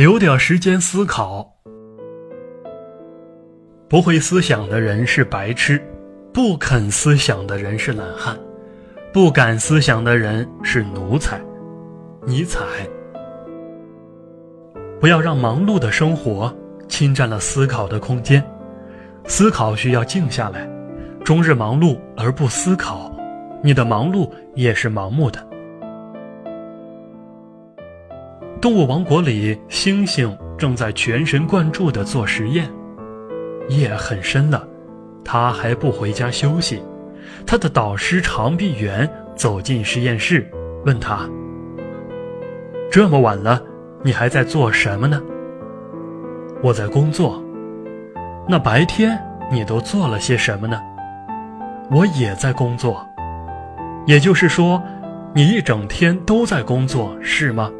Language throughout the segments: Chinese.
留点时间思考。不会思想的人是白痴，不肯思想的人是懒汉，不敢思想的人是奴才。尼采。不要让忙碌的生活侵占了思考的空间。思考需要静下来。终日忙碌而不思考，你的忙碌也是盲目的。动物王国里，猩猩正在全神贯注地做实验。夜很深了，他还不回家休息。他的导师长臂猿走进实验室，问他：“这么晚了，你还在做什么呢？”“我在工作。”“那白天你都做了些什么呢？”“我也在工作。”“也就是说，你一整天都在工作，是吗？”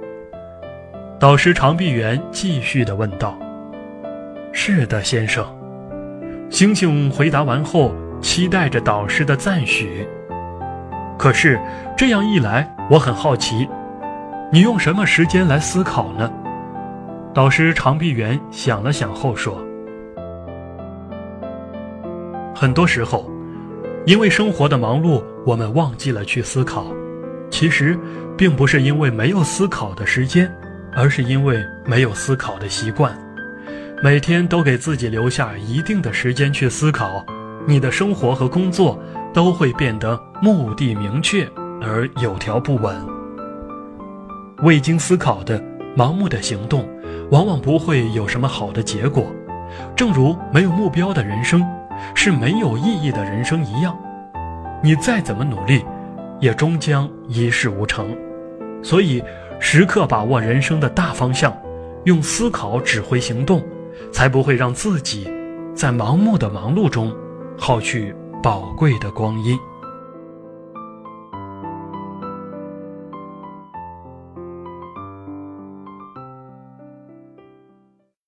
导师长臂猿继续地问道。“是的，先生。”猩猩回答完后，期待着导师的赞许。可是这样一来，我很好奇，你用什么时间来思考呢？导师长臂猿想了想后说：“很多时候，因为生活的忙碌，我们忘记了去思考。其实，并不是因为没有思考的时间，而是因为没有思考的习惯。”每天都给自己留下一定的时间去思考，你的生活和工作都会变得目的明确而有条不紊。未经思考的盲目的行动，往往不会有什么好的结果。正如没有目标的人生是没有意义的人生一样，你再怎么努力，也终将一事无成。所以，时刻把握人生的大方向，用思考指挥行动。才不会让自己在盲目的忙碌中耗去宝贵的光阴。